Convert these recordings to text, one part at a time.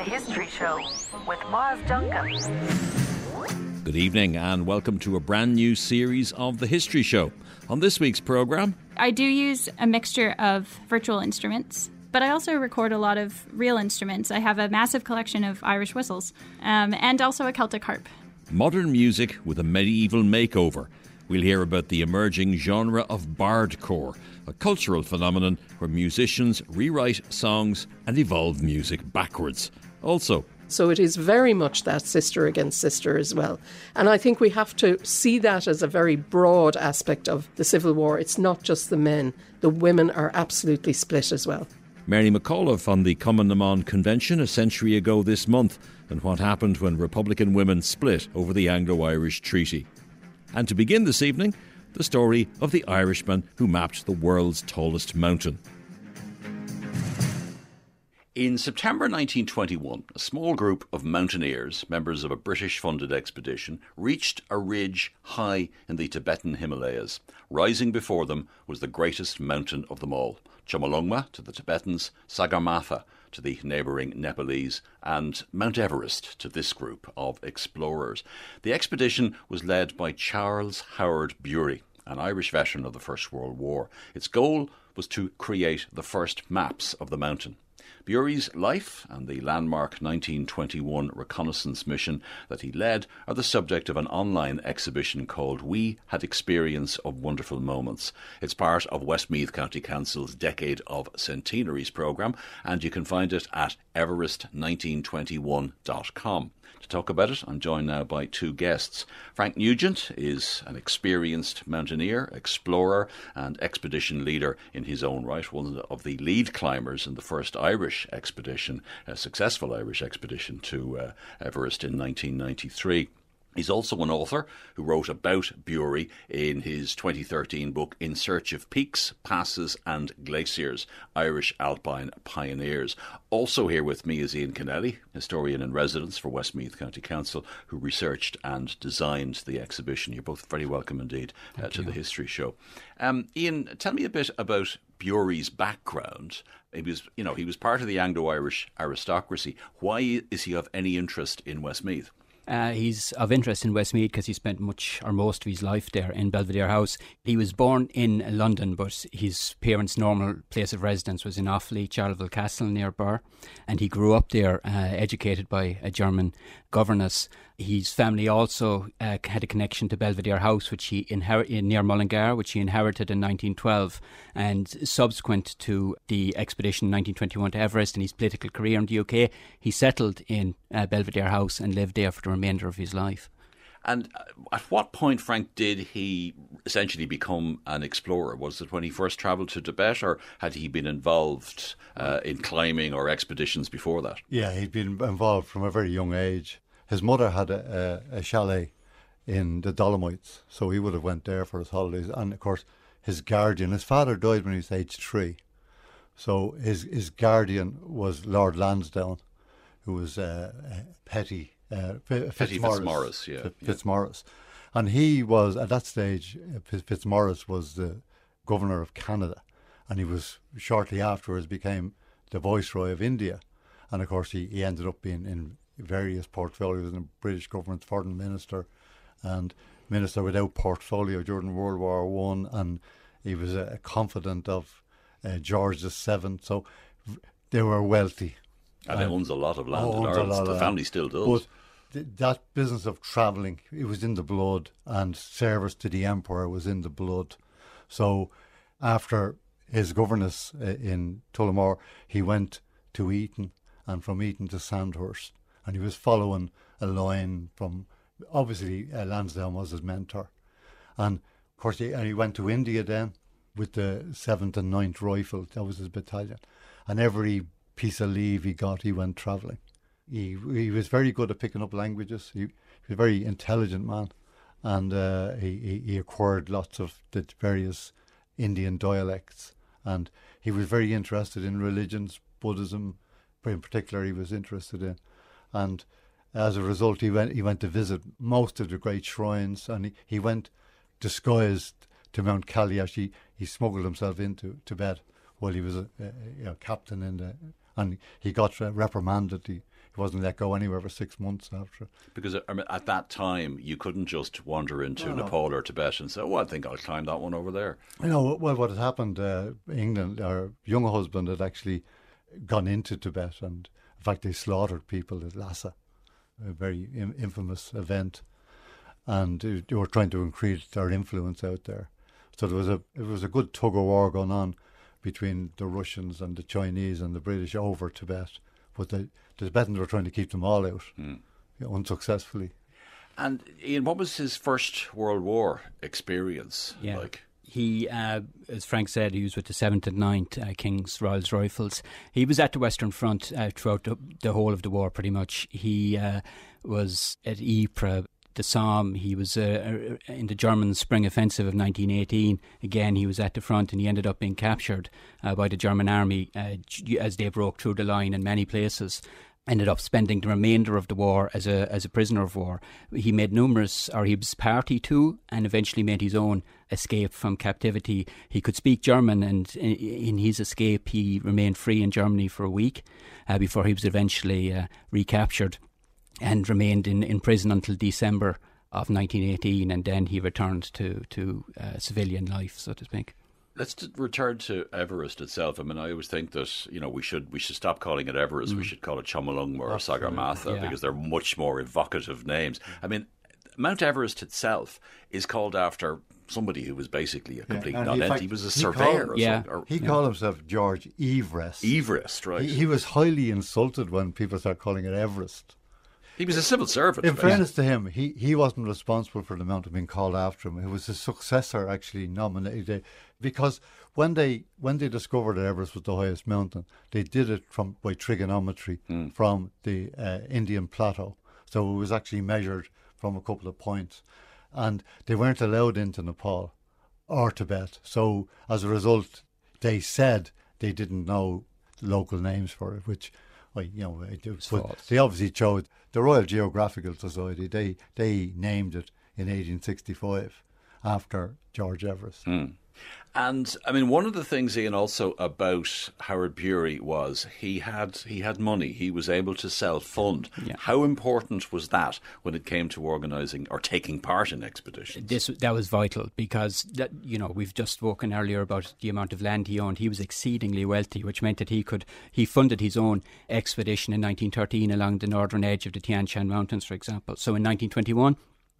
The History Show with Myles Dungan. Good evening and welcome to a brand new series of The History Show. On this week's programme, I do use a mixture of virtual instruments, but I also record a lot of real instruments. I have a massive collection of Irish whistles um, and also a Celtic harp. modern music with a medieval makeover. We'll hear about the emerging genre of bardcore, a cultural phenomenon where musicians rewrite songs and evolve music backwards. Also, So it is very much that sister against sister as well. And I think we have to see that as a very broad aspect of the Civil War. It's not just the men, the women are absolutely split as well. Mary McAuliffe on the Cumann Convention a century ago this month, and what happened when Republican women split over the Anglo Irish Treaty. And to begin this evening, the story of the Irishman who mapped the world's tallest mountain. In September 1921, a small group of mountaineers, members of a British funded expedition, reached a ridge high in the Tibetan Himalayas. Rising before them was the greatest mountain of them all Chomolungma to the Tibetans, Sagarmatha to the neighbouring Nepalese, and Mount Everest to this group of explorers. The expedition was led by Charles Howard Bury, an Irish veteran of the First World War. Its goal was to create the first maps of the mountain. Bury's life and the landmark 1921 reconnaissance mission that he led are the subject of an online exhibition called We Had Experience of Wonderful Moments. It's part of Westmeath County Council's Decade of Centenaries programme, and you can find it at everest1921.com. To talk about it, I'm joined now by two guests. Frank Nugent is an experienced mountaineer, explorer, and expedition leader in his own right, one of the lead climbers in the first Irish expedition, a successful Irish expedition to uh, Everest in 1993. He's also an author who wrote about Bury in his 2013 book In Search of Peaks, Passes and Glaciers Irish Alpine Pioneers. Also here with me is Ian Kennelly, historian in residence for Westmeath County Council, who researched and designed the exhibition. You're both very welcome indeed uh, to the History Show. Um, Ian, tell me a bit about Bury's background. He was, you know, he was part of the Anglo-Irish aristocracy. Why is he of any interest in Westmeath? Uh, he's of interest in Westmeath because he spent much or most of his life there in Belvedere House. He was born in London, but his parents' normal place of residence was in Offaly, Charleville Castle near Birr, and he grew up there, uh, educated by a German governess. His family also uh, had a connection to Belvedere House, which he inherited near Mullingar, which he inherited in 1912. And subsequent to the expedition in 1921 to Everest and his political career in the UK, he settled in uh, Belvedere House and lived there for the remainder of his life. And uh, at what point, Frank, did he essentially become an explorer? Was it when he first travelled to Tibet, or had he been involved uh, in climbing or expeditions before that? Yeah, he'd been involved from a very young age. His mother had a, a, a chalet in the Dolomites, so he would have went there for his holidays. And of course, his guardian, his father died when he was age three, so his his guardian was Lord Lansdowne, who was uh, Petty uh, Fitzmaurice, Fitzmaurice, yeah, Fitz- Fitzmaurice, and he was at that stage. uh, Fitzmaurice was the governor of Canada, and he was shortly afterwards became the viceroy of India, and of course he, he ended up being in various portfolios in the British government, foreign minister, and minister without portfolio during World War One, and he was a, a confidant of uh, George VII. So they were wealthy. And he owns a lot of land in owns a Ireland. The family land. still does. But th- that business of travelling, it was in the blood, and service to the emperor was in the blood. So, after his governess uh, in Tullamore, he went to Eton, and from Eton to Sandhurst, and he was following a line from. Obviously, uh, Lansdowne was his mentor, and of course, he, and he went to India then with the seventh and 9th Rifle. That was his battalion, and every piece of leave he got, he went travelling. He he was very good at picking up languages. He, he was a very intelligent man, and uh, he, he acquired lots of the various Indian dialects, and he was very interested in religions, Buddhism, in particular. He was interested in, and as a result, he went he went to visit most of the great shrines, and he, he went disguised to Mount Kailash. He, he smuggled himself into Tibet while he was a, a, you know, captain in the, and he got reprimanded. He, he wasn't let go anywhere for six months after. Because I mean, at that time, you couldn't just wander into Nepal or Tibet and say, "Oh, I think I'll climb that one over there." You know, well, what had happened, uh, England, our Younghusband had actually gone into Tibet, and in fact, they slaughtered people at Lhasa, a very in- infamous event, and uh, they were trying to increase their influence out there. So there was a it was a good tug of war going on between the Russians and the Chinese and the British over Tibet, but the, the Tibetans were trying to keep them all out, you know, unsuccessfully. And Ian, what was his first World War experience Yeah. like? He, uh, as Frank said, he was with the 7th and 9th uh, King's Royals Rifles. He was at the Western Front uh, throughout the, the whole of the war, pretty much. He uh, was at Ypres, the Somme. He was uh, uh, in the German Spring Offensive of 1918. Again, he was at the front and he ended up being captured by the German army as they broke through the line in many places ended up spending the remainder of the war as a as a prisoner of war. He made numerous, or he was party to, and eventually made his own escape from captivity. He could speak German, and in, his escape, he remained free in Germany for a week uh, before he was eventually uh, recaptured and remained in, in prison until December of 1918, and then he returned to to uh, civilian life, so to speak. Let's return to Everest itself. I mean, I always think that you know we should we should stop calling it Everest. We mm. should call it Chomolungma or Sagarmatha Yeah. because they're much more evocative names. Mm. I mean, Mount Everest itself is called after somebody who was basically a complete in nonentity. He was a called- surveyor. or Yeah. or He called himself George Everest. Everest, right? He, he was highly insulted when people started calling it Everest. He was a civil servant. In fairness to him, he, he wasn't responsible for the amount being called after him. It was his successor actually nominated because when they when they discovered that Everest was the highest mountain, they did it from by trigonometry from the uh, Indian plateau. So it was actually measured from a couple of points, and they weren't allowed into Nepal or Tibet. So as a result, they said they didn't know local names for it, which. I, you know, it was, but they obviously chose the Royal Geographical Society. They they named it in 1865 after George Everest. And I mean, one of the things, Ian, also about Howard Bury was he had he had money. He was able to self fund. Yeah. How important was that when it came to organising or taking part in expeditions? this that was vital because that you know we've just spoken earlier about the amount of land he owned. He was exceedingly wealthy, which meant that he could he funded his own expedition in 1913 along the northern edge of the Tian Shan Mountains, for example. So in 1921.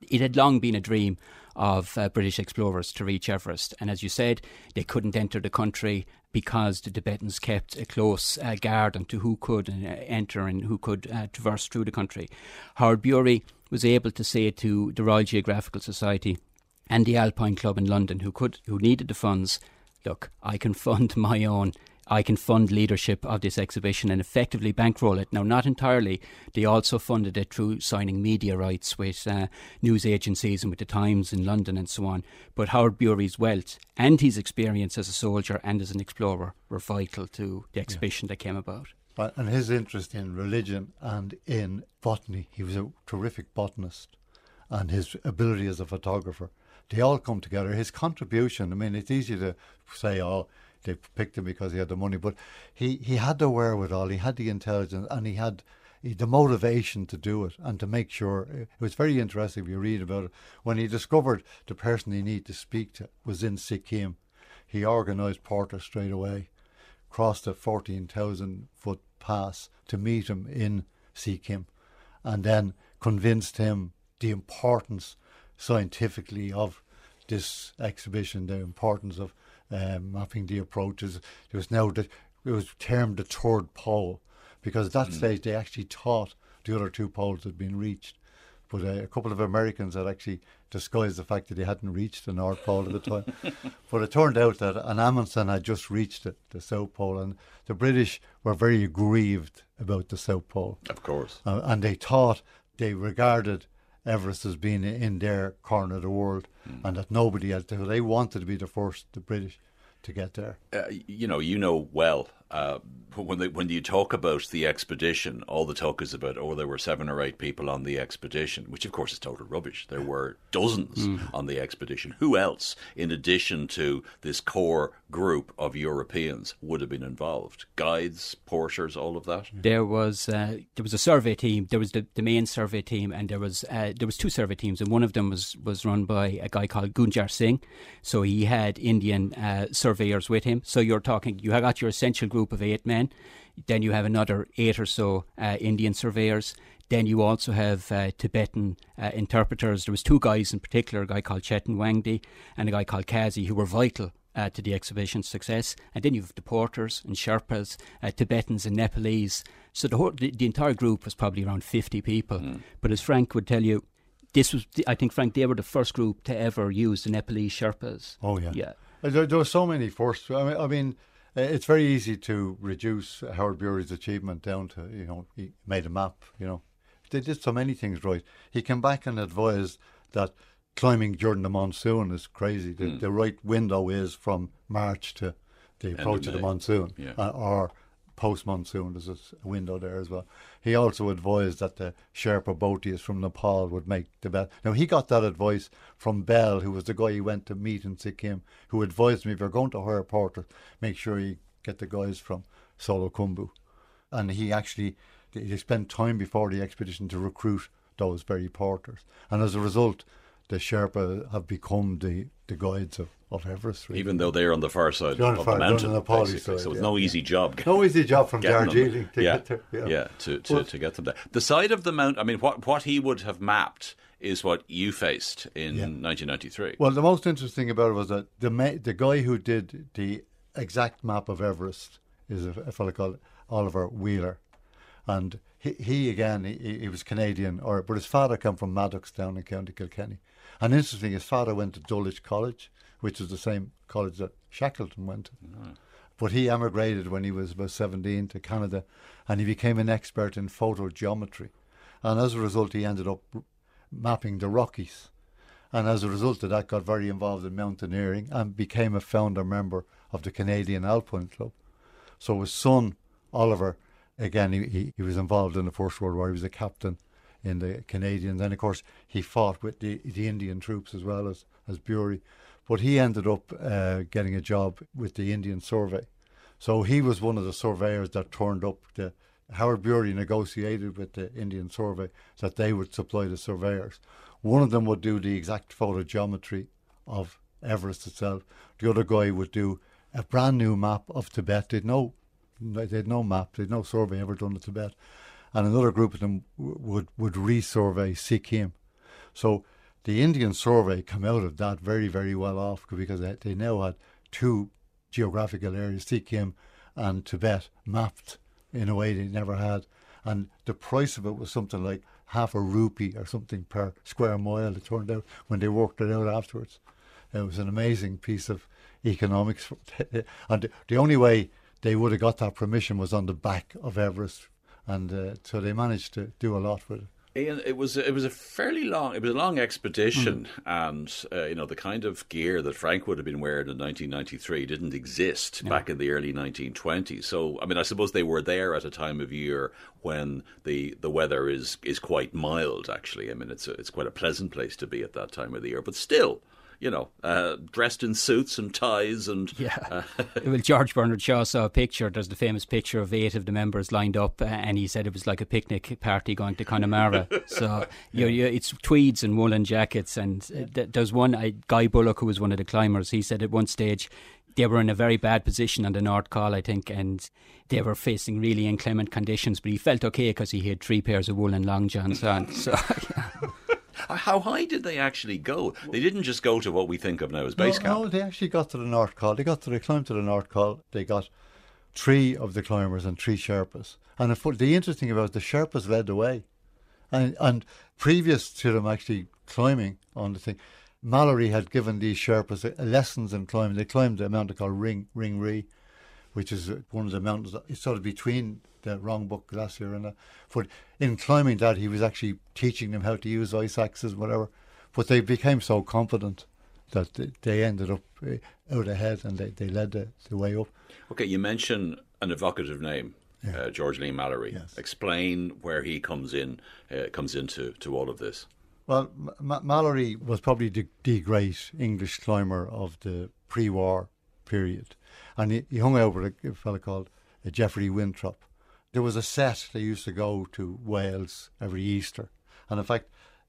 It had long been a dream of uh, British explorers to reach Everest, and as you said, they couldn't enter the country because the Tibetans kept a close uh, guard onto who could uh, enter and who could uh, traverse through the country. Howard Bury was able to say to the Royal Geographical Society, and the Alpine Club in London who could who needed the funds. Look, I can fund my own. I can fund leadership of this exhibition and effectively bankroll it. Now, not entirely. They also funded it through signing media rights with uh, news agencies and with the Times in London and so on. But Howard Bury's wealth and his experience as a soldier and as an explorer were vital to the exhibition that came about. But- And his interest in religion and in botany, he was a terrific botanist, and his ability as a photographer, they all come together. His contribution, I mean, it's easy to say, oh, they picked him because he had the money, but he, he had the wherewithal, he had the intelligence, and he had he- the motivation to do it and to make sure. It was very interesting if you read about it. When he discovered the person he needed to speak to was in Sikkim, he organised Porter straight away crossed a 14,000 foot pass to meet him in Sikkim and then convinced him the importance scientifically of this exhibition, the importance of um, mapping the approaches. It was now that it was termed the third pole because at that stage they actually thought the other two poles had been reached. But uh, a couple of Americans had actually disguised the fact that they hadn't reached the North Pole at the time. but it turned out that an Amundsen had just reached it, the South Pole, and the British were very aggrieved about the South Pole. Of course. Uh, and they thought, they regarded Everest as being in their corner of the world and that nobody else, they wanted to be the first, the British, to get there. Uh, you know, you know well uh, when they, when you talk about the expedition, all the talk is about oh there were seven or eight people on the expedition, which of course is total rubbish. There were dozens mm. on the expedition. Who else, in addition to this core group of Europeans, would have been involved? Guides, porters, all of that. There was uh, there was a survey team. There was the, the main survey team, and there was uh, there was two survey teams, and one of them was was run by a guy called Gunjar Singh. So he had Indian uh, surveyors with him. So you're talking you have got your essential group of eight men then you have another eight or so uh, Indian surveyors. Then you also have uh, Tibetan uh, interpreters. There was two guys in particular, a guy called Chetan Wangdi and a guy called Kazi, who were vital uh, to the exhibition's success. And then you have the porters and Sherpas, uh, Tibetans and Nepalese. So the, whole, the, the entire group was probably around 50 people. Mm. But as Frank would tell you, this was, I think, Frank, they were the first group to ever use the Nepalese Sherpas. Oh, yeah. Yeah. There, there were so many firsts. I mean, I mean it's very easy to reduce Howard Bury's achievement down to, you know, he made a map, you know. They did so many things right. He came back and advised that climbing during the monsoon is crazy. The, mm. the right window is from March to the approach of, of the monsoon, yeah. uh, or post monsoon. There's a window there as well. He also advised that the Sherpa Bhotias from Nepal would make the best. Now, he got that advice from Bell, who was the guy he went to meet in Sikkim, who advised me if you're going to hire porters, make sure you get the guys from Solu Khumbu. And he actually he spent time before the expedition to recruit those very porters. And as a result, the Sherpa have become the, the guides of, of Everest. Really. Even though they're on the far side of the, far, mountain, the side, so it's yeah, no easy job. No easy job from Darjeeling to yeah, get there. Yeah, yeah to, to, to get them there. The side of the mountain, I mean, what, what he would have mapped is what you faced in yeah. 1993. Well, the most interesting about it was that the the guy who did the exact map of Everest is a, a fellow called Oliver Wheeler, and he, he again he, he was Canadian, or but his father came from Maddox down in County Kilkenny, and interesting, his father went to Dulwich College, which is the same college that Shackleton went to. Mm. But he emigrated when he was about 17 to Canada and he became an expert in photogeometry. And as a result, he ended up mapping the Rockies. And as a result of that, got very involved in mountaineering and became a founder member of the Canadian Alpine Club. So his son, Oliver, again, he, he was involved in the First World War. He was a captain in the Canadians. And of course, he fought with the, the Indian troops as well as, as Bury. But he ended up uh, getting a job with the Indian Survey. So he was one of the surveyors that turned up. The, Howard Bury negotiated with the Indian Survey that they would supply the surveyors. One of them would do the exact photogeometry of Everest itself. The other guy would do a brand new map of Tibet. They'd no, they'd no map. They'd no survey ever done of Tibet and another group of them would would resurvey Sikkim. So the Indian survey come out of that very very well off because they, they now had two geographical areas, Sikkim and Tibet, mapped in a way they never had, and the price of it was something like half a rupee or something per square mile. It turned out when they worked it out afterwards. It was an amazing piece of economics, and the only way they would have got that permission was on the back of Everest and uh, so they managed to do a lot with it. Ian, it was it was a fairly long it was a long expedition, mm. and uh, you know the kind of gear that Frank would have been wearing in 1993 didn't exist back in the early 1920s. So I mean, I suppose they were there at a time of year when the, the weather is is quite mild. Actually, I mean it's a, it's quite a pleasant place to be at that time of the year. But still, you know, uh, dressed in suits and ties and yeah. Uh, well, George Bernard Shaw saw a picture. There's the famous picture of eight of the members lined up, uh, and he said it was like a picnic party going to Connemara. so you know, it's tweeds and woolen jackets, and uh, there's one uh, Guy Bullock who was one of the climbers. He said at one stage they were in a very bad position on the North Col, I think, and they were facing really inclement conditions. But he felt okay because he had three pairs of woolen long johns on. So. Yeah. How high did they actually go? They didn't just go to what we think of now as base no, camp. No, they actually got to the North Col. They got to they climbed to the North Col. They got three of the climbers and three Sherpas. And the, the interesting about it, the Sherpas led the way, and and previous to them actually climbing on the thing, Mallory had given these Sherpas lessons in climbing. They climbed a mountain called Ring Ring Ree, which is one of the mountains. It's sort of between the Rongbuk Glacier and that. But in climbing that, he was actually teaching them how to use ice axes, whatever. But they became so confident that they ended up eh, out ahead and they, they led the, the way up. Okay, you mentioned An evocative name. Uh, George Leigh Mallory. Yes. Explain where he comes in, uh, comes into to all of this. Well, M- Mallory was probably the, the great English climber of the pre-war period, and he, he hung out with a, a fellow called uh, Geoffrey Winthrop. There was a set they used to go to Wales every Easter, and in fact,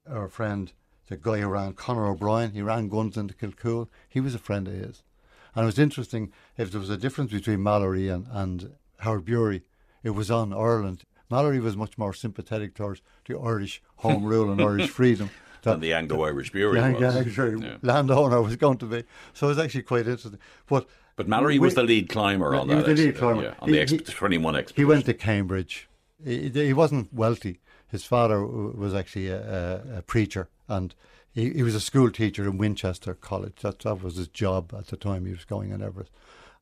our friend, the guy who ran Conor O'Brien, he ran guns into Kilcool. He was a friend of his, and it was interesting if there was a difference between Mallory and, and Howard Bury. It was on Ireland. Mallory was much more sympathetic towards the Irish home rule and Irish freedom. Than the Anglo-Irish Bureau Yeah, was. yeah, actually, Yeah. landowner was going to be. So it was actually quite interesting. But But Mallory was the lead climber on He that. was the lead climber. Yeah, on the He- ex- he- 21 he went to Cambridge. He, he wasn't wealthy. His father was actually a, a, a preacher, and he, he was a school teacher in Winchester College. That, that was his job at the time he was going on Everest.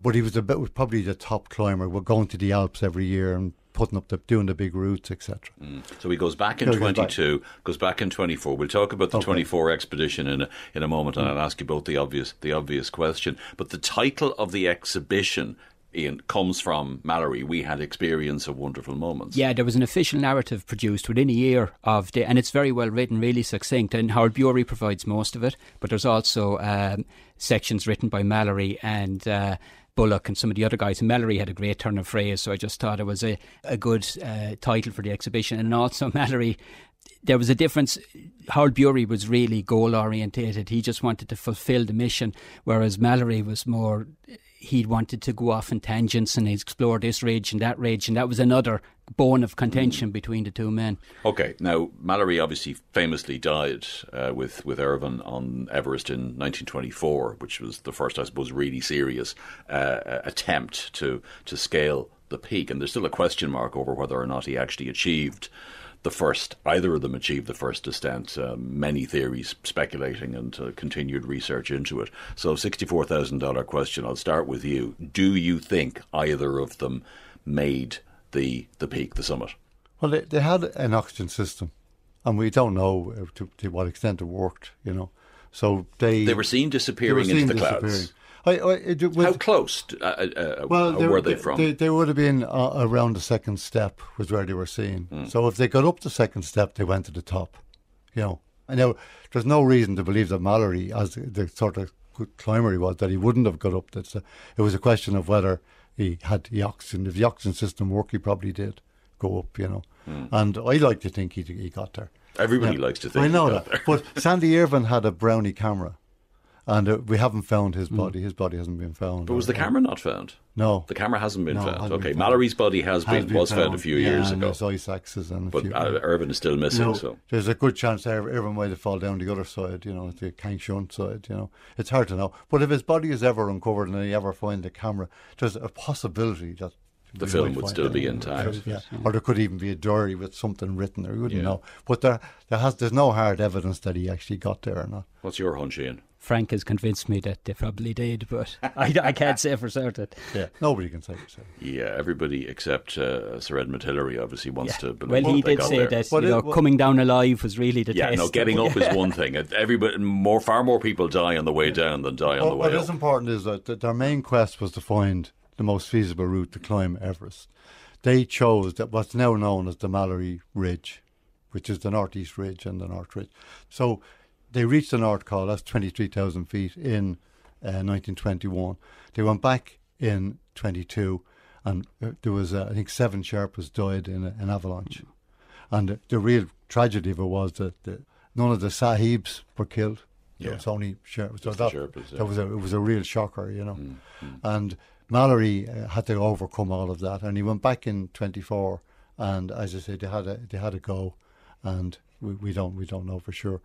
But he was a bit, was probably the top climber. We're going to the Alps every year and putting up the doing the big routes, etc. So he goes back in No, he goes back. 22, goes back in 24. We'll talk about the Okay. 24 expedition in a, in a moment, and I'll ask you both the obvious the obvious question. But the title of the exhibition, Ian, comes from Mallory. We had experience of wonderful moments. Yeah, there was an official narrative produced within a year of the, and it's very well written, really succinct. And Howard Bury provides most of it, but there's also um, sections written by Mallory and. Uh, Bullock and some of the other guys. Mallory had a great turn of phrase, so I just thought it was a, a good uh, title for the exhibition. And also, Mallory, there was a difference. Howard Bury was really goal orientated. He just wanted to fulfill the mission, whereas Mallory was more. He wanted to go off in tangents and explore this ridge and that ridge, and that was another bone of contention between the two men. Okay, now Mallory obviously famously died uh, with with Irvine on Everest in 1924, which was the first, I suppose, really serious uh, attempt to to scale the peak. And there's still a question mark over whether or not he actually achieved the first. Either of them achieved the first descent. Uh, many theories speculating and uh, continued research into it. So, sixty-four thousand dollar question. I'll start with you. Do you think either of them made the the peak, the summit? Well, they, they had an oxygen system, and we don't know uh, to, to what extent it worked. You know, so they They were seen disappearing were seen into the clouds. I, I, it, with, How close uh, uh, uh, well, were they from? They, they would have been uh, around the second step was where they were seen. Hmm. So if they got up the second step, they went to the top. You know, I know there's no reason to believe that Mallory, as the, the sort of climber he was, that he wouldn't have got up. That's it was a question of whether he had the oxygen. If the oxygen system worked, he probably did go up. You know, Hmm. and I like to think he he got there. Everybody Yeah. likes to think. I he know got that. there. But Sandy Irvine had a Brownie camera, and uh, we haven't found his Hmm. body. His body hasn't been found. But was the camera not found? No. The camera hasn't been No, found. hasn't Okay, been found. Mallory's body has, Has been, was found a few yeah, years and ago. There's ice axes and a But few. uh, Irvine is still missing. No, So there's a good chance that Irvine might have fallen down the other side, you know, the Kangshung side, you know. It's hard to know. But if his body is ever uncovered and they ever find the camera, there's a possibility that The we film would still it. be intact. Yeah. Or there could even be a diary with something written there. You wouldn't Yeah. know. But there, there has, there's no hard evidence that he actually got there or not. what's your hunch, Ian? Frank has convinced me that they probably did, but I, I can't say for certain. Yeah, nobody can say for certain. Yeah, everybody except uh, Sir Edmund Hillary obviously wants to believe Well, he they did got say there. that you it- know, what- coming down alive was really the Yeah, test. no, getting up is one thing. Everybody, more, far more people die on the way down than die on What, the what way is up. important is that, that their main quest was to find the most feasible route to climb Everest. They chose that what's now known as the Mallory Ridge, which is the northeast ridge and the north ridge. So they reached the North Col, that's 23,000 feet, in uh, 1921. They went back in 22, and uh, there was, uh, I think, seven Sherpas died in a, an avalanche. And the, the real tragedy of it was that the, none of the Sahibs were killed. Yeah. It was only Sherpas. So that, Sherpas, yeah. That was a, it was a real shocker, you know. And Mallory uh, had to overcome all of that, and he went back in 24. And as I said, they had a they had a go, and we, we don't we don't know for sure.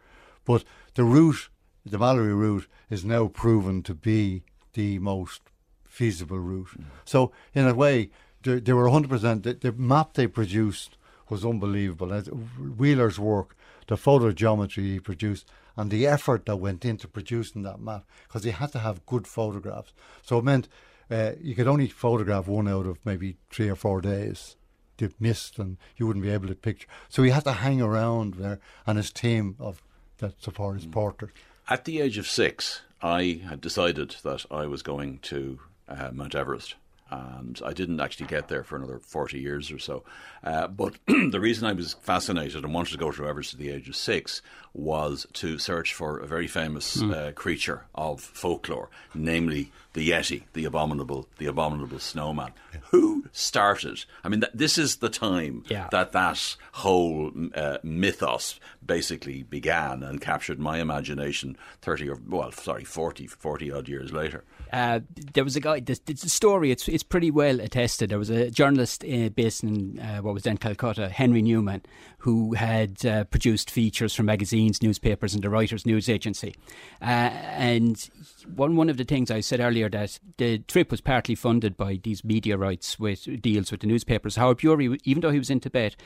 But the route, the Mallory route, is now proven to be the most feasible route. So in a way, they, they were 100%. The, the map they produced was unbelievable. As Wheeler's work, the photo geometry he produced, and the effort that went into producing that map, because he had to have good photographs. So it meant uh, you could only photograph one out of maybe three or four days. The mist, and you wouldn't be able to picture. So he had to hang around there, and his team of that his portrait. At the age of six, I had decided that I was going to uh, Mount Everest. and I didn't actually get there for another 40 years or so. Uh, but the reason I was fascinated and wanted to go to Everest at the age of six was to search for a very famous mm. uh, creature of folklore, namely the Yeti, the abominable, the abominable snowman. Yeah. Who started? I mean, th- this is the time yeah. that that whole uh, mythos basically began and captured my imagination 30 or, well, sorry, 40, 40 odd years later. Uh, there was a guy. This, this story. It's it's pretty well attested. There was a journalist uh, based in uh, what was then Calcutta, Henry Newman, who had uh, produced features for magazines, newspapers, and the Reuters News Agency. Uh, and one one of the things I said earlier that the trip was partly funded by these media rights with deals with the newspapers. Howard Bury, even though he was in Tibet,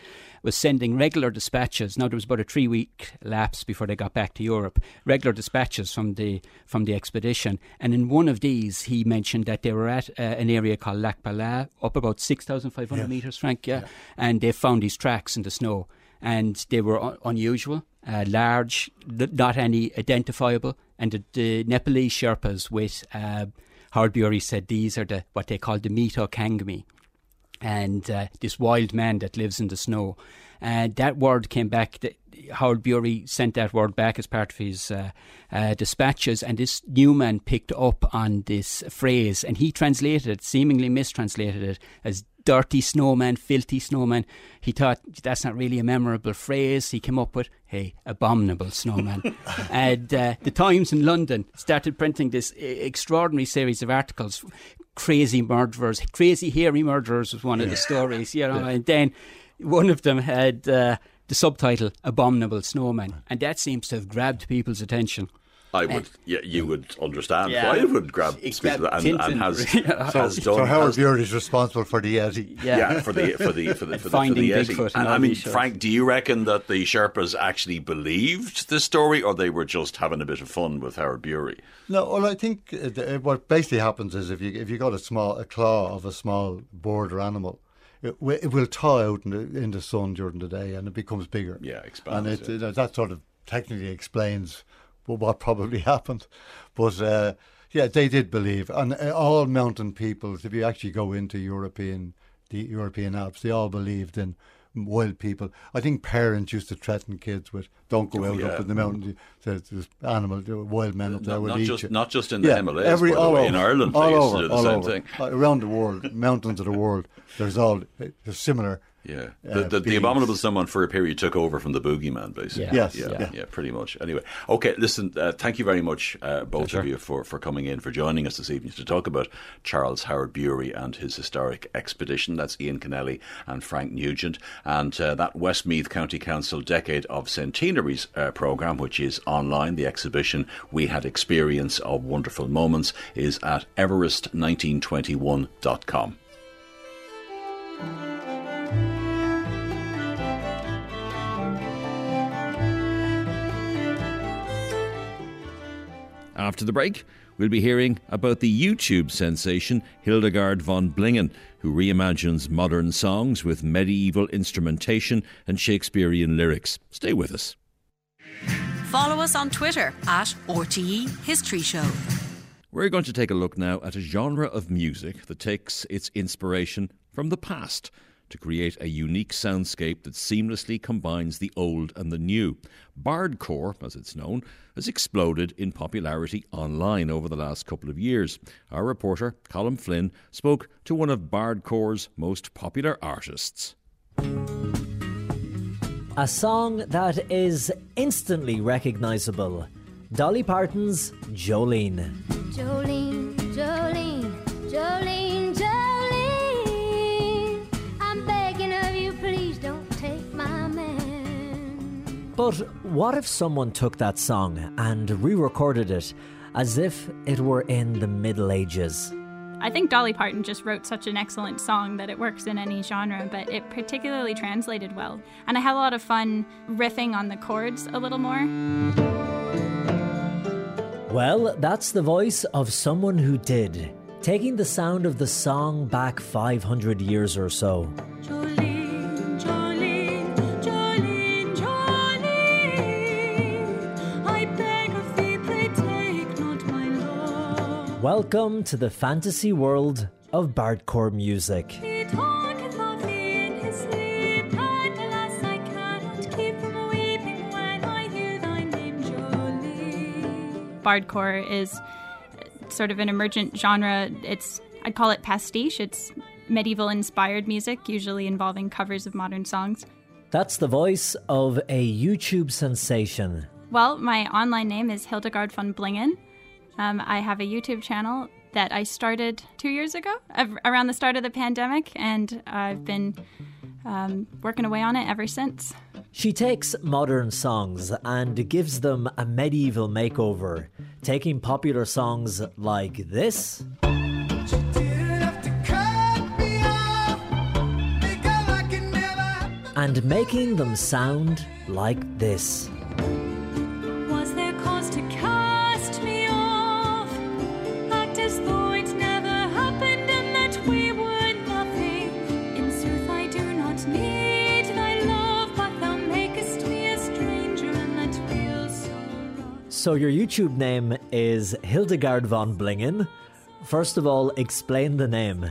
was sending regular dispatches. Now there was about a three week lapse before they got back to Europe. Regular dispatches from the from the expedition, and in one of these he mentioned that they were at uh, an area called Lhakpa La, up about six thousand five hundred yes. meters, Frank. Yeah? yeah, and they found these tracks in the snow, and they were un- unusual, uh, large, not any identifiable, and the, the Nepalese Sherpas with. Uh, Howard Bury said these are the what they call the Mito Kangmi, and uh, this wild man that lives in the snow. And that word came back. Howard Bury sent that word back as part of his uh, uh, dispatches, and this Newman picked up on this phrase, and he translated it, seemingly mistranslated it as dirty snowman, filthy snowman. He thought that's not really a memorable phrase. He came up with, hey, abominable snowman. and uh, the Times in London started printing this extraordinary series of articles. Crazy murderers, crazy hairy murderers was one of the stories, you know, yeah. and then one of them had uh, the subtitle "Abominable Snowman," and that seems to have grabbed people's attention. I would, yeah, you would understand yeah. why it would grab people and, and, has, so, has done. So Howard Bury is responsible for the Yeti. Yeah, yeah for the for the for the, for the, for the Yeti. And, I mean, Frank, do you reckon that the Sherpas actually believed the story, or they were just having a bit of fun with Howard Bury? No, well, I think uh, what basically happens is if you if you got a small a claw of a small border animal it, it will thaw out in the, in the sun during the day and it becomes bigger. Yeah, expands. And it, yeah. that sort of technically explains what probably happened. But uh, yeah, they did believe, and uh, all mountain peoples, if you actually go into European the European Alps, they all believed in wild people. I think parents used to threaten kids with, "Don't go oh, out yeah. up in the mountains. There's, there's animal, wild men up there not, will not eat just, you." Not just in the yeah, Himalayas, every, all over, in Ireland, all over, all over, around the world, mountains of the world. There's all there's similar yeah, the, the, the, abominable someone for a period took over from the boogeyman, basically. Yeah. Yes, yeah, yeah, yeah, pretty much. Anyway, okay, listen. Uh, thank you very much, uh, both of you, for for coming in for joining us this evening to talk about Charles Howard Bury and his historic expedition. That's Ian Kennelly and Frank Nugent, and uh, that Westmeath County Council Decade of Centenaries uh, program, which is online. The exhibition we had experience of wonderful moments is at Everest1921.com. After the break, we'll be hearing about the YouTube sensation Hildegard von Blingen, who reimagines modern songs with medieval instrumentation and Shakespearean lyrics. Stay with us. Follow us on Twitter at RTE History Show. We're going to take a look now at a genre of music that takes its inspiration from the past to create a unique soundscape that seamlessly combines the old and the new. Bardcore, as it's known, has exploded in popularity online over the last couple of years. Our reporter, Colin Flynn, spoke to one of Bardcore's most popular artists. A song that is instantly recognisable Dolly Parton's Jolene. Jolene, Jolene, Jolene, Jolene. But what if someone took that song and re recorded it as if it were in the Middle Ages? I think Dolly Parton just wrote such an excellent song that it works in any genre, but it particularly translated well. And I had a lot of fun riffing on the chords a little more. Well, that's the voice of someone who did, taking the sound of the song back 500 years or so. Welcome to the fantasy world of bardcore music. He talketh loudly in his sleep, and alas, I cannot keep from weeping when I hear thy name, Jolene. Bardcore is sort of an emergent genre. It's I'd call it pastiche. It's medieval inspired music, usually involving covers of modern songs. That's the voice of a YouTube sensation. Well, my online name is Hildegard von Blingen. Um, I have a YouTube channel that I started two years ago, around the start of the pandemic, and I've been um, working away on it ever since. She takes modern songs and gives them a medieval makeover, taking popular songs like this and making them sound like this. So, your YouTube name is Hildegard von Blingen. First of all, explain the name.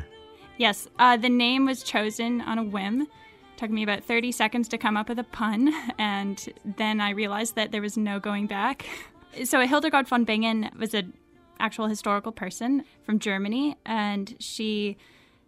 Yes, uh, the name was chosen on a whim. Took me about 30 seconds to come up with a pun, and then I realized that there was no going back. So Hildegard von Bingen was an actual historical person from Germany, and she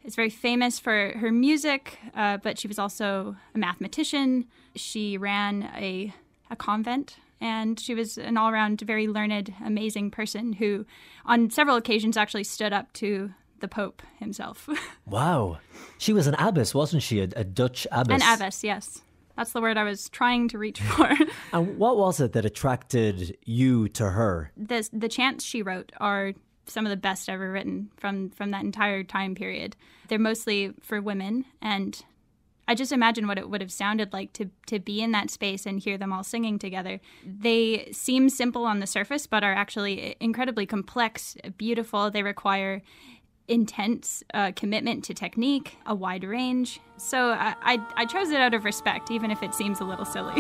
is very famous for her music, uh, but she was also a mathematician. She ran a, a convent, and she was an all around very learned, amazing person who, on several occasions, actually stood up to the Pope himself. Wow. She was an abbess, wasn't she? A, a Dutch abbess. An abbess, yes. That's the word I was trying to reach for. And what was it that attracted you to her? the the chants she wrote are some of the best ever written from from that entire time period. They're mostly for women and I just imagine what it would have sounded like to to be in that space and hear them all singing together. They seem simple on the surface but are actually incredibly complex, beautiful. They require intense uh, commitment to technique, a wide range. So I, I I chose it out of respect even if it seems a little silly.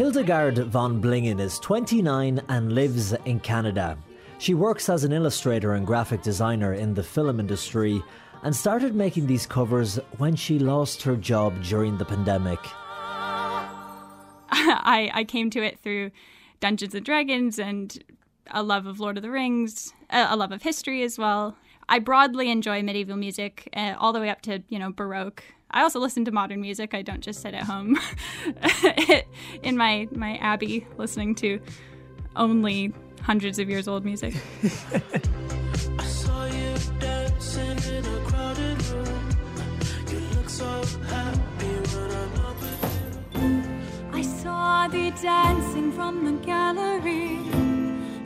Hildegard von Blingen is 29 and lives in Canada. She works as an illustrator and graphic designer in the film industry and started making these covers when she lost her job during the pandemic. I, I came to it through Dungeons and Dragons and a love of Lord of the Rings, a, a love of history as well. I broadly enjoy medieval music, uh, all the way up to you know Baroque. I also listen to modern music. I don't just sit at home in my my abbey listening to only hundreds of years old music. I saw you dancing in a crowded room. You look so happy when I'm not with you. I saw thee dancing from the gallery.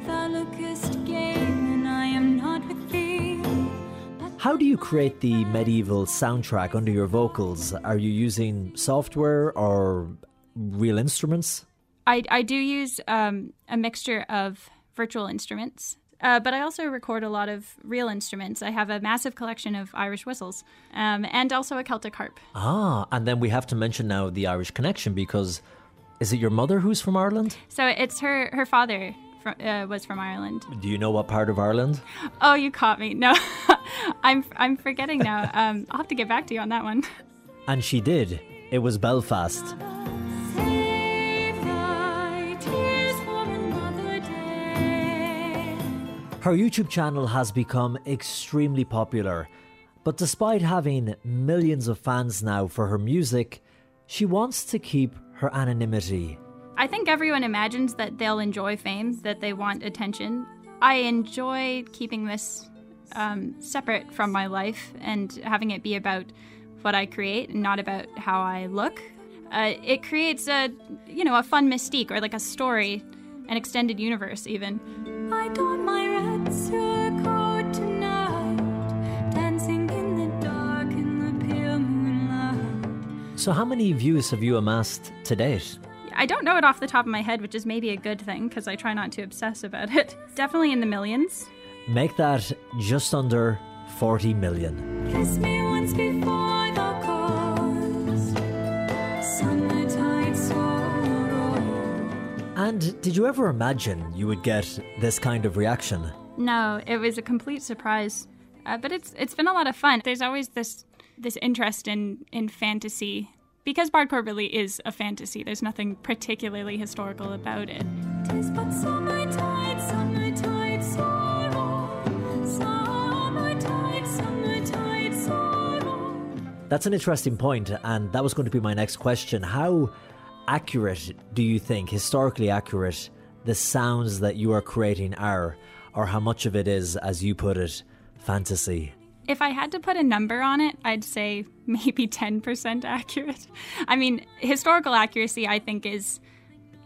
Thou lookest gay, and I am not with thee. How do you create the medieval soundtrack under your vocals? Are you using software or real instruments? I, I do use um, a mixture of virtual instruments, uh, but I also record a lot of real instruments. I have a massive collection of Irish whistles um, and also a Celtic harp. Ah, and then we have to mention now the Irish connection because is it your mother who's from Ireland? So it's her her father fr- uh, was from Ireland. Do you know what part of Ireland? Oh, you caught me. No, I'm I'm forgetting now. Um, I'll have to get back to you on that one. And she did. It was Belfast. Save thy tears for another day. Her YouTube channel has become extremely popular, but despite having millions of fans now for her music, she wants to keep her anonymity. I think everyone imagines that they'll enjoy fame, that they want attention. I enjoy keeping this um, separate from my life and having it be about what I create and not about how I look. Uh, it creates a, you know, a fun mystique or like a story, an extended universe even. I don my red surcoat tonight, dancing in the dark in the pale moonlight. So, how many views have you amassed to date? I don't know it off the top of my head, which is maybe a good thing because I try not to obsess about it. Definitely in the millions. Make that just under 40 million. Kiss me once before the chorus. Summertide sorrow. And did you ever imagine you would get this kind of reaction? No, it was a complete surprise. Uh, but it's it's been a lot of fun. There's always this this interest in in fantasy because Bardcore really is a fantasy. There's nothing particularly historical about it. Tis but summertide, summertide sorrow. Summertide, summertide. That's an interesting point, and that was going to be my next question. How accurate do you think, historically accurate, the sounds that you are creating are, or how much of it is, as you put it, fantasy? If I had to put a number on it, I'd say maybe 10% accurate. I mean, historical accuracy, I think, is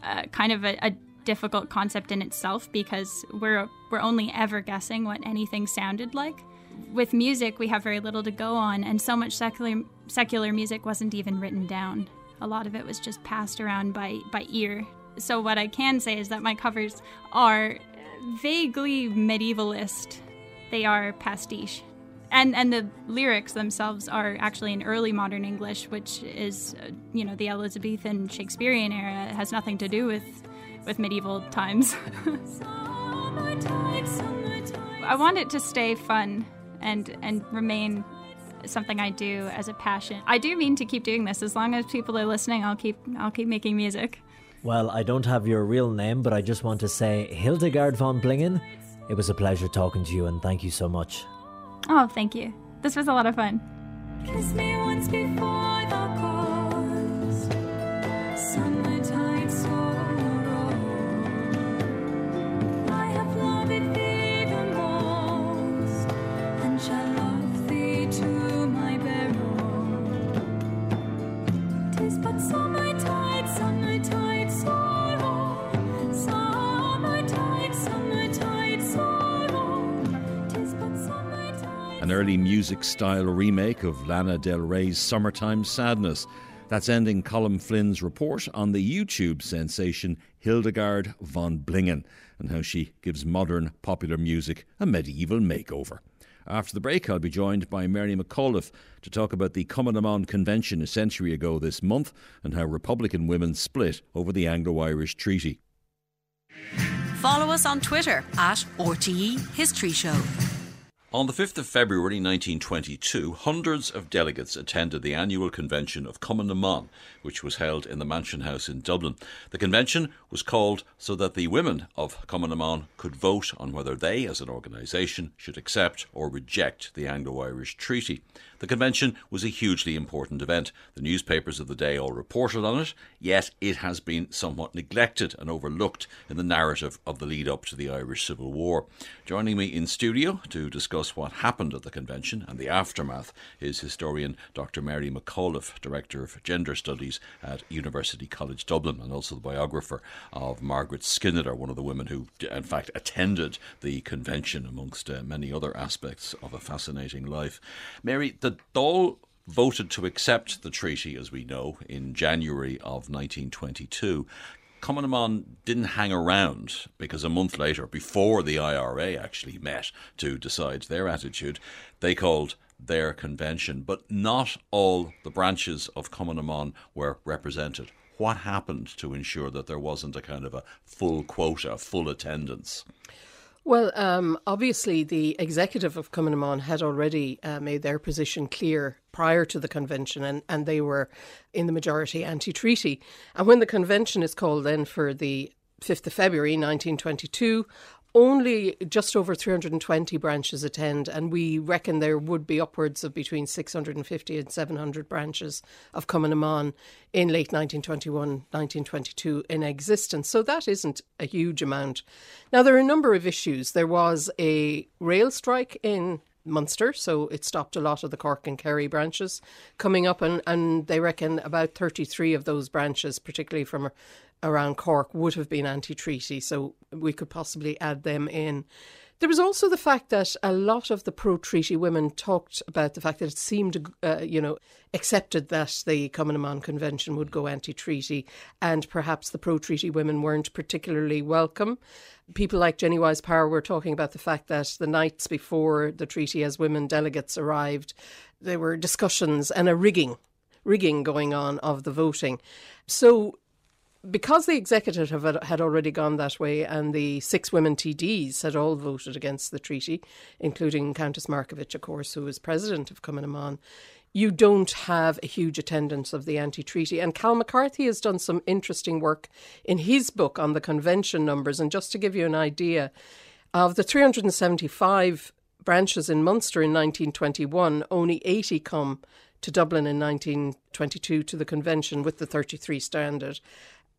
uh, kind of a, a difficult concept in itself because we're we're only ever guessing what anything sounded like. With music, we have very little to go on, and so much secular secular music wasn't even written down. A lot of it was just passed around by by ear. So what I can say is that my covers are vaguely medievalist. They are pastiche. And and the lyrics themselves are actually in early modern English, which is uh, you know the Elizabethan Shakespearean era. It has nothing to do with with medieval times. I want it to stay fun and and remain something I do as a passion. I do mean to keep doing this as long as people are listening. I'll keep I'll keep making music. Well, I don't have your real name, but I just want to say, Hildegard von Blingin', it was a pleasure talking to you, and thank you so much. Oh, thank you. This was a lot of fun. Kiss me once before the. Summertide An early music style remake of Lana Del Rey's Summertime Sadness. That's ending Colin Flynn's report on the YouTube sensation Hildegard von Blingin' and how she gives modern popular music a medieval makeover. After the break, I'll be joined by Mary McAuliffe to talk about the Cumann Convention a century ago this month and how Republican women split over the Anglo Irish Treaty. Follow us on Twitter at RTE History Show. On the 5th of February 1922, hundreds of delegates attended the annual convention of Cumann which was held in the Mansion House in Dublin. The convention was called so that the women of Cumann could vote on whether they, as an organisation, should accept or reject the Anglo Irish Treaty. The convention was a hugely important event. The newspapers of the day all reported on it, yet it has been somewhat neglected and overlooked in the narrative of the lead up to the Irish Civil War. Joining me in studio to discuss what happened at the convention and the aftermath is historian Dr. Mary McAuliffe, Director of Gender Studies at University College Dublin, and also the biographer of Margaret Skinnider, one of the women who, in fact, attended the convention amongst uh, many other aspects of a fascinating life. Mary, the Dáil voted to accept the treaty, as we know, in January of 1922. Cumann didn't hang around because a month later, before the IRA actually met to decide their attitude, they called their convention. But not all the branches of Cumann were represented. What happened to ensure that there wasn't a kind of a full quota, full attendance? Well, um, obviously, the executive of Cumann had already uh, made their position clear prior to the convention, and, and they were in the majority anti treaty. And when the convention is called then for the 5th of February 1922, only just over 320 branches attend, and we reckon there would be upwards of between 650 and 700 branches of Cumann in late 1921, 1922 in existence. So that isn't a huge amount. Now, there are a number of issues. There was a rail strike in Munster, so it stopped a lot of the Cork and Kerry branches coming up, and, and they reckon about 33 of those branches, particularly from around Cork, would have been anti treaty, so we could possibly add them in. There was also the fact that a lot of the pro-treaty women talked about the fact that it seemed, uh, you know, accepted that the Cumann Convention would go anti-treaty, and perhaps the pro-treaty women weren't particularly welcome. People like Jennie Wyse Power were talking about the fact that the nights before the treaty, as women delegates arrived, there were discussions and a rigging, rigging going on of the voting. So because the executive had already gone that way and the six women TDs had all voted against the treaty, including Countess Markievicz, of course, who was president of Cumann you don't have a huge attendance of the anti treaty. And Cal McCarthy has done some interesting work in his book on the convention numbers. And just to give you an idea, of the 375 branches in Munster in 1921, only 80 come to Dublin in 1922 to the convention with the 33 standard.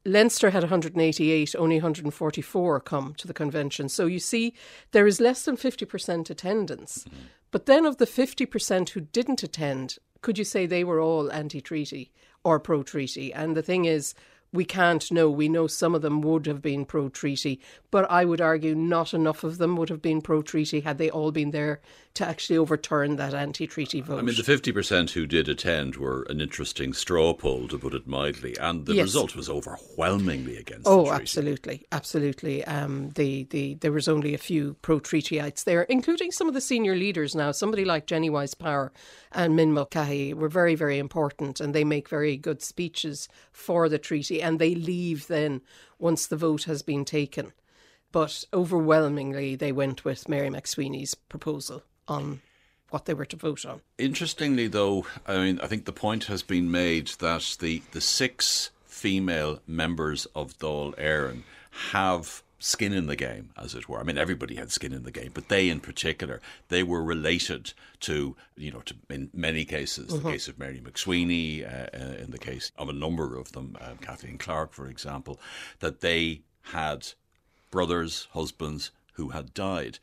Leinster had 188, only 144 come to the convention. So you see, there is less than 50% attendance. Mm-hmm. But then of the 50% who didn't attend, could you say they were all anti treaty or pro treaty? And the thing is, we can't know. We know some of them would have been pro treaty, but I would argue not enough of them would have been pro treaty had they all been there to actually overturn that anti treaty vote. I mean, the 50% who did attend were an interesting straw poll, to put it mildly, and the Yes. result was overwhelmingly against Oh, the treaty. absolutely, absolutely. Um, the, the there was only a few pro-treatyites there, including some of the senior leaders. Now, somebody like Jennie Wyse Power and Min Mulcahy were very, very important, and they make very good speeches for the treaty, and they leave then once the vote has been taken. But overwhelmingly, they went with Mary MacSwiney's proposal on what they were to vote on. Interestingly, though, I mean, I think the point has been made that the, the six female members of Dáil Éireann have skin in the game, as it were. I mean, everybody had skin in the game, but they in particular, they were related to, you know, to, in many cases, the Mhm. case of Mary MacSwiney, uh, uh, in the case of a number of them, uh, Kathleen Clarke, for example, that they had brothers, husbands who had died.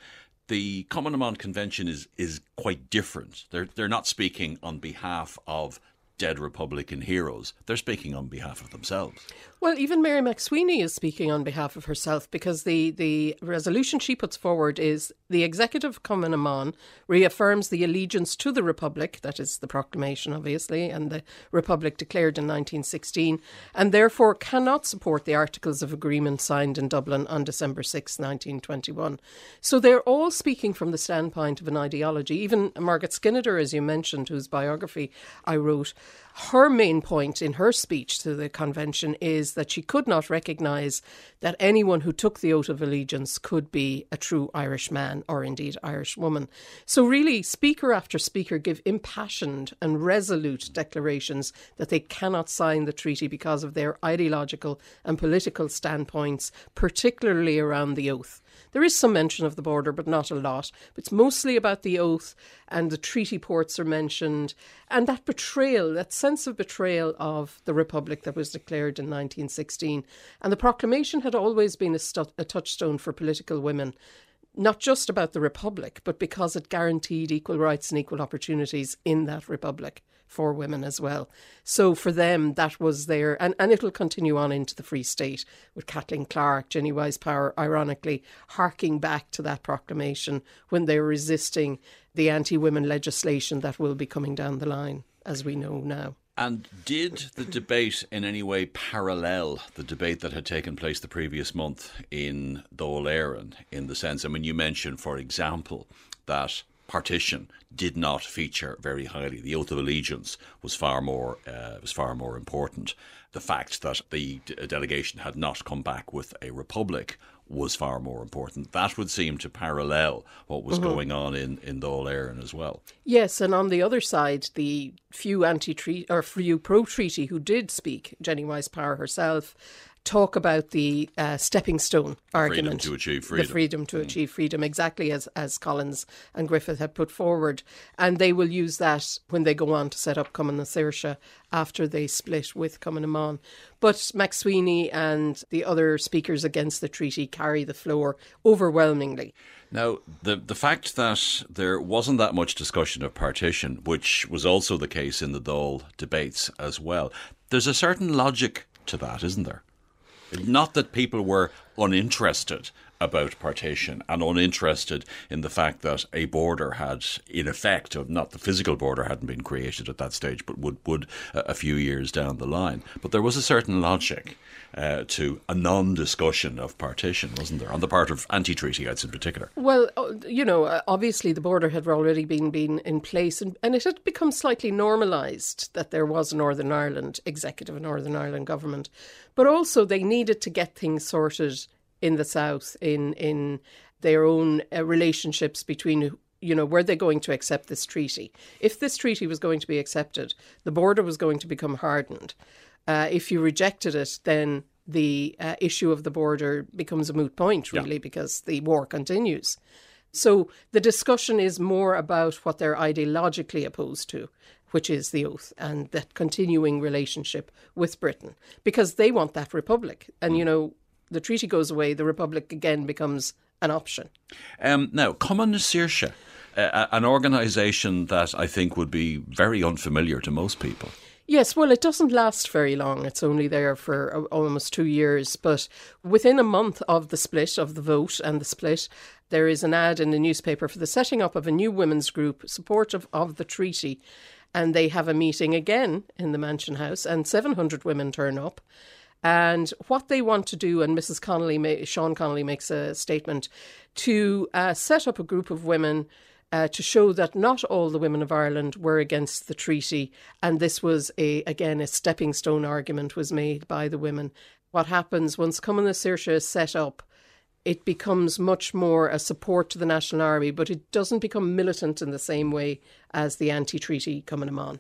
The Cumann na mBan Convention is is quite different. They're they're not speaking on behalf of dead Republican heroes. They're speaking on behalf of themselves. Well, even Mary MacSwiney is speaking on behalf of herself because the, the resolution she puts forward is the executive Cumann na mBan reaffirms the allegiance to the Republic, that is the proclamation, obviously, and the Republic declared in 1916, and therefore cannot support the Articles of Agreement signed in Dublin on December 6, 1921. So they're all speaking from the standpoint of an ideology. Even Margaret Skinnider, as you mentioned, whose biography I wrote, her main point in her speech to the convention is that she could not recognise that anyone who took the oath of allegiance could be a true Irish man or indeed Irish woman. So, really, speaker after speaker give impassioned and resolute declarations that they cannot sign the treaty because of their ideological and political standpoints, particularly around the oath. There is some mention of the border, but not a lot. It's mostly about the oath, and the treaty ports are mentioned, and that betrayal, that sense of betrayal of the Republic that was declared in 1916. And the proclamation had always been a, stu- a touchstone for political women. Not just about the Republic, but because it guaranteed equal rights and equal opportunities in that Republic for women as well. So for them, that was their, and, and it'll continue on into the Free State with Kathleen Clarke, Jennie Wyse Power, ironically, harking back to that proclamation when they were resisting the anti women legislation that will be coming down the line, as we know now. And did the debate in any way parallel the debate that had taken place the previous month in Dáil Éireann, in the sense, I mean, you mentioned, for example, that partition did not feature very highly. The oath of allegiance was far more uh, was far more important. The fact that the d- delegation had not come back with a republic was far more important. That would seem to parallel what was Mhm. going on in in Dáil Éireann as well. Yes, and on the other side, the few anti-treaty or few pro-treaty who did speak, Jennie Wyse Power herself, talk about the uh, stepping stone argument, to achieve the freedom. freedom to achieve freedom, exactly as as Collins and Griffith had put forward, and they will use that when they go on to set up Cumann na Saoirse after they split with Cumann na mBan. But MacSwiney and the other speakers against the treaty carry the floor overwhelmingly. Now, the the fact that there wasn't that much discussion of partition, which was also the case in the Dáil debates as well, there's a certain logic to that, isn't there? Not that people were uninterested about partition and uninterested in the fact that a border had, in effect, of not the physical border hadn't been created at that stage, but would would uh, a few years down the line. But there was a certain logic uh, to a non-discussion of partition, wasn't there, on the part of anti-treatyites in particular? Well, uh, you know, uh, obviously the border had already been, been in place and, and it had become slightly normalised that there was a Northern Ireland executive, a Northern Ireland government. But also they needed to get things sorted in the south, in, in their own uh, relationships between you know, were they going to accept this treaty? If this treaty was going to be accepted, the border was going to become hardened. Uh, if you rejected it, then the uh, issue of the border becomes a moot point, really, yeah. because the war continues. So the discussion is more about what they're ideologically opposed to, which is the oath and that continuing relationship with Britain, because they want that republic. And, you know, the treaty goes away, the republic again becomes an option. Um, now, Cumann na uh, an organisation that I think would be very unfamiliar to most people. Yes, well, it doesn't last very long. It's only there for almost two years. But within a month of the split, of the vote and the split, there is an ad in the newspaper for the setting up of a new women's group supportive of the treaty. And they have a meeting again in the Mansion House, and 700 women turn up. And what they want to do, and Mrs. Connolly, Sean Connolly makes a statement to uh, set up a group of women uh, to show that not all the women of Ireland were against the treaty, and this was a again a stepping stone argument was made by the women. What happens once Cumann na Saoirse is set up? It becomes much more a support to the National Army, but it doesn't become militant in the same way as the anti-treaty Cumann na mBan.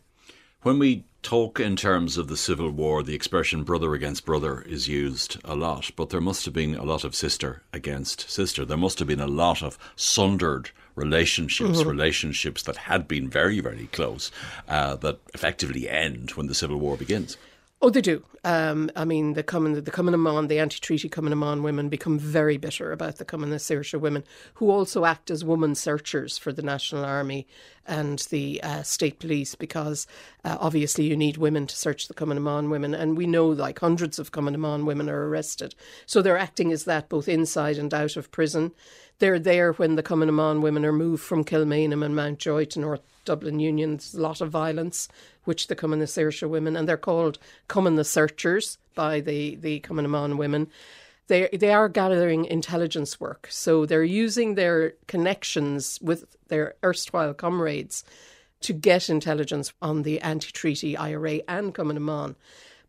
When we talk in terms of the Civil War, the expression brother against brother is used a lot, but there must have been a lot of sister against sister. There must have been a lot of sundered relationships, mm-hmm. relationships that had been very, very close, uh, that effectively end when the Civil War begins. Oh, they do. Um, I mean, the Cumann, the Cumann na mBan, the anti-treaty Cumann na mBan women become very bitter about the Cumann Saoirse women, who also act as woman searchers for the National Army and the uh, state police, because uh, obviously you need women to search the Cumann na mBan women, and we know like hundreds of Cumann na mBan women are arrested, so they're acting as that both inside and out of prison. They're there when the Cumann na mBan women are moved from Kilmainham and Mountjoy to North Dublin Union. There's a lot of violence which the Cumann na Saoirse women, and they're called Cumann na Searchers by the, the Cumann na mBan women. They, they are gathering intelligence work. So they're using their connections with their erstwhile comrades to get intelligence on the anti treaty IRA and Cumann na mBan.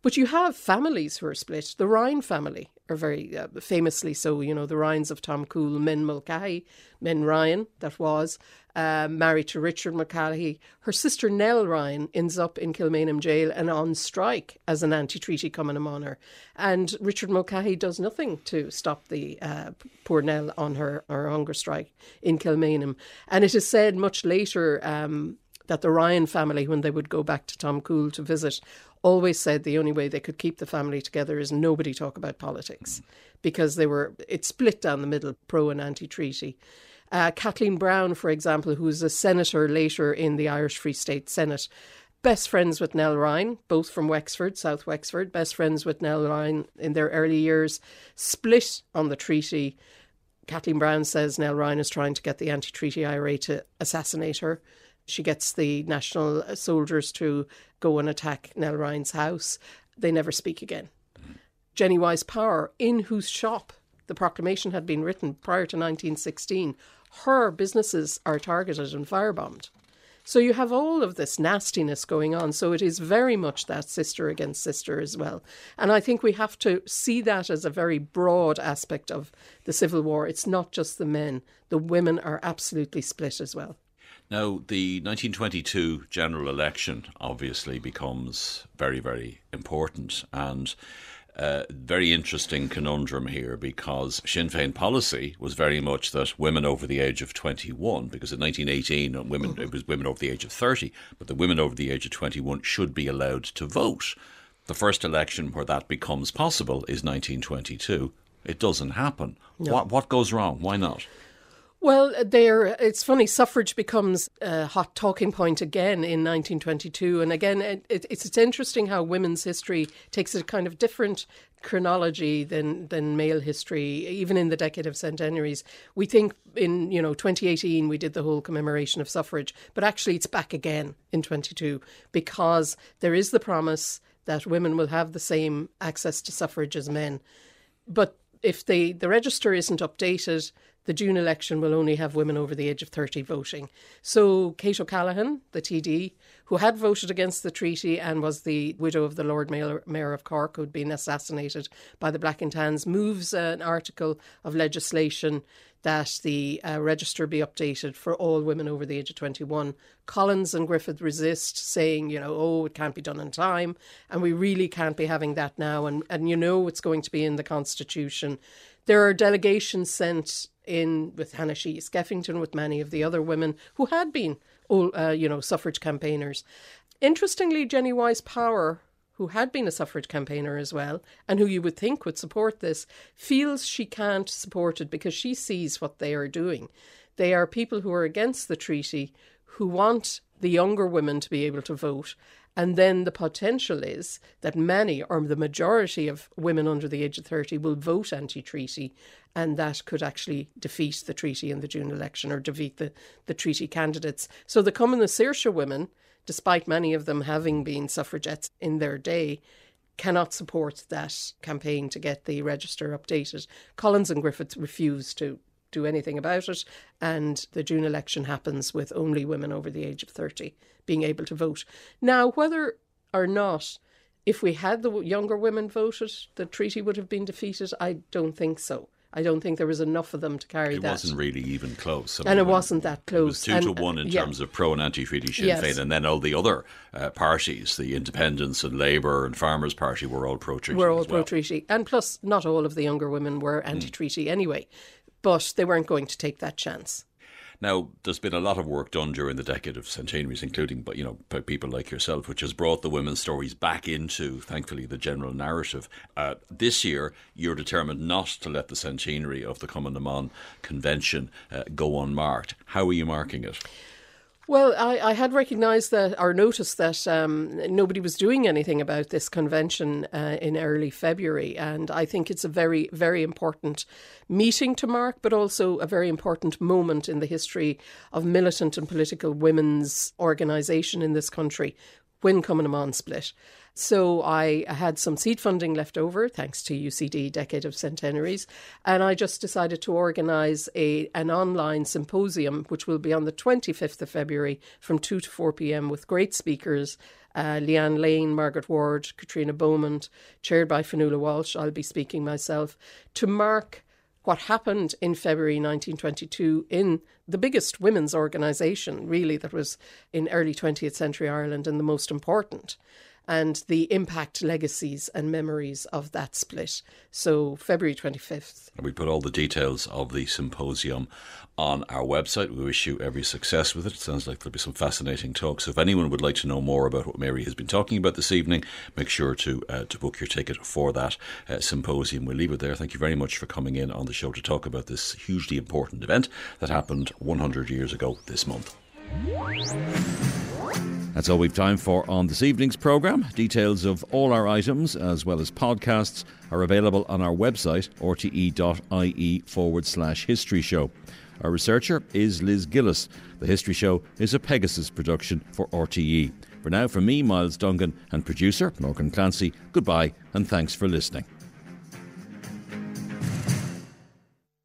But you have families who are split. The Ryan family are very uh, famously so, you know, the Ryans of Tomcoole, Min Mulcahy, Min Ryan, that was, uh, married to Richard Mulcahy. Her sister Nell Ryan ends up in Kilmainham jail and on strike as an anti-treaty Cumann na mBan her. And Richard Mulcahy does nothing to stop the uh, poor Nell on her, her hunger strike in Kilmainham. And it is said much later um, that the Ryan family, when they would go back to Tomcoole to visit, always said the only way they could keep the family together is nobody talk about politics because they were it split down the middle, pro and anti treaty. Uh, Kathleen Browne, for example, who was a senator later in the Irish Free State Senate, best friends with Nell Ryan, both from Wexford, South Wexford, best friends with Nell Ryan in their early years, split on the treaty. Kathleen Browne says Nell Ryan is trying to get the anti treaty IRA to assassinate her. She gets the national soldiers to go and attack Nell Ryan's house. They never speak again. Jennie Wyse Power, in whose shop the proclamation had been written prior to 1916, her businesses are targeted and firebombed. So you have all of this nastiness going on. So it is very much that sister against sister as well. And I think we have to see that as a very broad aspect of the Civil War. It's not just the men, the women are absolutely split as well. Now, the 1922 general election obviously becomes very, very important. And uh, very interesting conundrum here because Sinn Féin policy was very much that women over the age of 21, because in 1918 uh, women it was women over the age of 30, but the women over the age of 21 should be allowed to vote. The first election where that becomes possible is 1922. It doesn't happen. No. What what goes wrong? Why not? Well, there. It's funny. Suffrage becomes a hot talking point again in 1922, and again, it, it, it's it's interesting how women's history takes a kind of different chronology than than male history. Even in the decade of centenaries, we think in you know 2018 we did the whole commemoration of suffrage, but actually it's back again in 22 because there is the promise that women will have the same access to suffrage as men, but if the, the register isn't updated, the June election will only have women over the age of 30 voting. So Kate O'Callaghan, the TD, who had voted against the treaty and was the widow of the Lord Mayor, of Cork who'd been assassinated by the Black and Tans, moves an article of legislation that the uh, register be updated for all women over the age of 21. Collins and Griffith resist, saying, you know, oh, it can't be done in time, and we really can't be having that now. And, and you know it's going to be in the Constitution. There are delegations sent in with Hannah Sheehy Skeffington, with many of the other women who had been, uh, you know, suffrage campaigners. Interestingly, Jennie Wyse Power, who had been a suffrage campaigner as well, and who you would think would support this, feels she can't support it because she sees what they are doing. They are people who are against the treaty, who want the younger women to be able to vote. And then the potential is that many or the majority of women under the age of 30 will vote anti treaty, and that could actually defeat the treaty in the June election or defeat the, the treaty candidates. So the Cumann na women, despite many of them having been suffragettes in their day, cannot support that campaign to get the register updated. Collins and Griffiths refuse to do anything about it, and the June election happens with only women over the age of 30 being able to vote. Now, whether or not if we had the younger women voted, the treaty would have been defeated, I don't think so. I don't think there was enough of them to carry It that. wasn't really even close. I and it wasn't that close. It was two And, to one in yeah. terms of pro and anti treaty Sinn Yes. Féin, and then all the other uh, parties, the Independents and Labour and Farmers Party, were all pro treaty. We're all well. Pro treaty. And plus, not all of the younger women were anti treaty anyway. But they weren't going to take that chance. Now, there's been a lot of work done during the decade of centenaries, including, but you know, by people like yourself, which has brought the women's stories back into, thankfully, the general narrative. Uh, this year, you're determined not to let the centenary of the Cumann na mBan Convention uh, go unmarked. How are you marking it? Well, I, I had recognised that or noticed that um, nobody was doing anything about this convention uh, in early February, and I think it's a very, very important meeting to mark, but also a very important moment in the history of militant and political women's organisation in this country when Cumann na mBan split. So I had some seed funding left over, thanks to UCD Decade of Centenaries, and I just decided to organise a an online symposium, which will be on the 25th of February from 2 to 4 p.m. with great speakers. Uh, Leeann Lane, Margaret Ward, Katrina Bowman, chaired by Fionnuala Walsh. I'll be speaking myself to mark what happened in February 1922 in the biggest women's organisation, really, that was in early 20th century Ireland and the most important, and the impact, legacies, and memories of that split. So, February 25th. We put all the details of the symposium on our website. We wish you every success with it. It sounds like there'll be some fascinating talks. So if anyone would like to know more about what Mary has been talking about this evening, make sure to uh, to book your ticket for that uh, symposium. We'll leave it there. Thank you very much for coming in on the show to talk about this hugely important event that happened 100 years ago this month. That's all we've time for on this evening's programme. Details of all our items, as well as podcasts, are available on our website, rte.ie forward slash history show. Our researcher is Liz Gillis. The History Show is a Pegasus production for RTE. For now, from me, Myles Dungan, and producer Morgan Clancy, goodbye and thanks for listening.